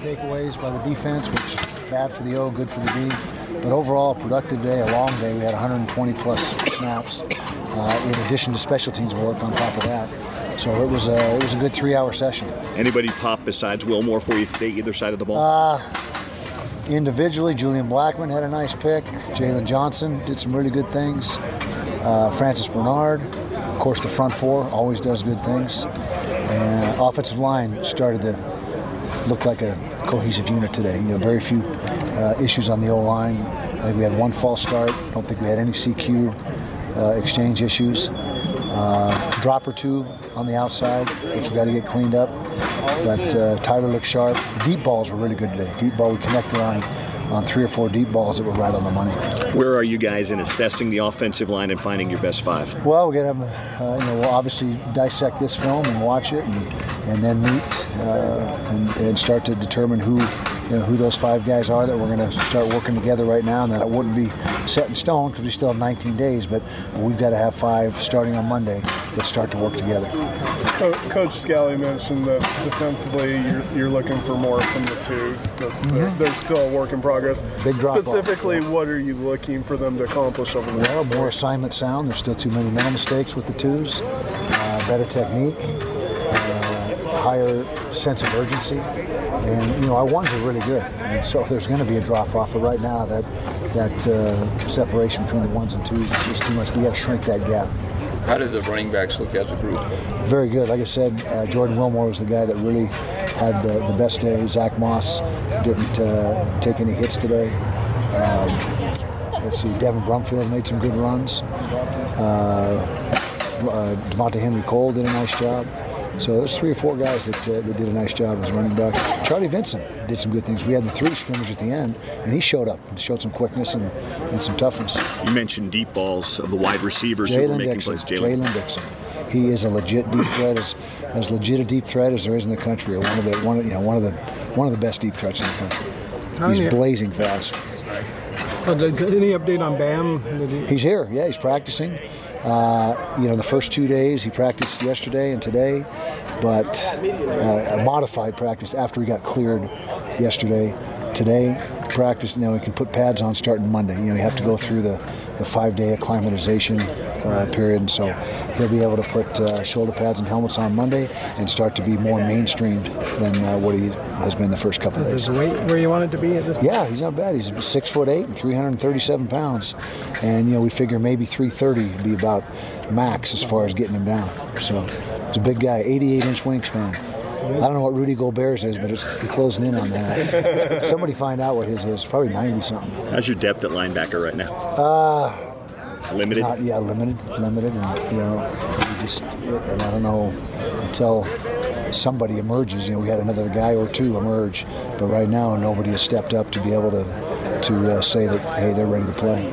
takeaways by the defense, which bad for the O, good for the D. But overall, a productive day, a long day. We had 120 plus snaps. Uh, in addition to special teams work on top of that. So it was a, it was a good three-hour session. Anybody pop besides Wilmore for you today, either side of the ball? Uh, individually, Julian Blackmon had a nice pick. Jaylon Johnson did some really good things. Uh, Francis Bernard, of course, the front four always does good things. And offensive line started to look like a cohesive unit today. You know, very few uh, issues on the O line. I think we had one false start. Don't think we had any CQ uh, exchange issues. Uh, drop or two on the outside, which we got to get cleaned up. But uh, Tyler looked sharp. Deep balls were really good today. Deep ball, we connected on on three or four deep balls that were right on the money. Where are you guys in assessing the offensive line and finding your best five? Well, we're gonna, uh, you know, we'll obviously dissect this film and watch it, and, and then meet uh, and, and start to determine who you know, who those five guys are that we're going to start working together right now. And that it wouldn't be set in stone because we still have 19 days, but, but we've got to have five starting on Monday that start to work together. Coach Scalley mentioned that defensively you're, you're looking for more from the twos. That Mhm. They're still a work in progress. Big drop-off, Specifically, what are you looking for them to accomplish over the Well, next more assignment sound. There's still too many mental mistakes with the twos. Uh, better technique, uh, higher sense of urgency, and you know our ones are really good. And so there's going to be a drop off, but right now that that uh, separation between the ones and twos is just too much. We got to shrink that gap. How did the running backs look as a group? Very good. Like I said, uh, Jordan Wilmore was the guy that really had the, the best day. Zack Moss didn't uh, take any hits today. Um, let's see, Devin Brumfield made some good runs. Uh, uh, Devonta Henry Cole did a nice job. So there's three or four guys that, uh, that did a nice job as running back. Charlie Vincent did some good things. We had the three scrimmage at the end, and he showed up and showed some quickness and, and some toughness. You mentioned deep balls of the wide receivers who were Jaylen making Dixon. plays. Jaylen. Jaylen Dixon. He is a legit deep threat, as, as legit a deep threat as there is in the country. or One of the one of, you know one of the one of the best deep threats in the country. He's blazing fast. Oh, any update on Bam? He- He's here. Yeah, he's practicing. Uh, you know, the first two days he practiced yesterday and today, but uh, a modified practice after he got cleared yesterday. Today, practice. Now we can put pads on starting Monday. You know, you have to go through the, the five day acclimatization uh, period, and so he'll be able to put uh, shoulder pads and helmets on Monday and start to be more mainstreamed than uh, what he has been the first couple of Is days. his weight where you want it to be at this point? Yeah, he's not bad. He's six foot eight and 337 pounds, and you know we figure maybe 330 would be about max as far as getting him down. So he's a big guy, 88 inch wingspan. I don't know what Rudy Gobert's is, but it's closing in on that. Somebody find out what his is. Probably 90 something. How's your depth at linebacker right now? Uh, Limited? Not, yeah, limited, limited, and you know, we just, and I don't know until somebody emerges. You know, we had another guy or two emerge, but right now nobody has stepped up to be able to to uh, say that hey, they're ready to play.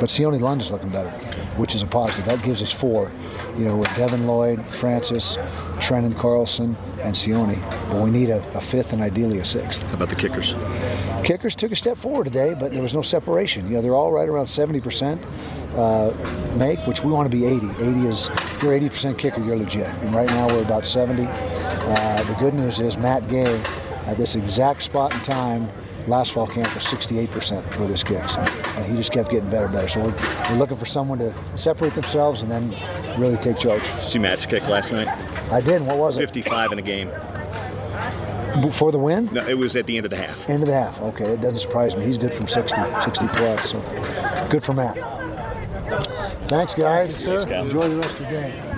But Sione Lund is looking better, which is a positive. That gives us four. You know, with Devin Lloyd, Francis, Trenton Carlson, and Sione. But we need a, a fifth and ideally a sixth. How about the kickers? Kickers took a step forward today, but there was no separation. You know, they're all right around 70% uh, make, which we want to be 80. 80 is, if you're 80% kicker, you're legit. And right now we're about 70. Uh, the good news is Matt Gay, at this exact spot in time, last fall camp was 68% with his kicks. And he just kept getting better and better. So we're, we're looking for someone to separate themselves and then really take charge. See Matt's kick last night? I did. What was it? 55 in a game. For the win? No, it was at the end of the half. End of the half. Okay, it doesn't surprise me. He's good from 60, 60 plus. So good for Matt. Thanks, guys. Thanks, Scott. Enjoy the rest of the game.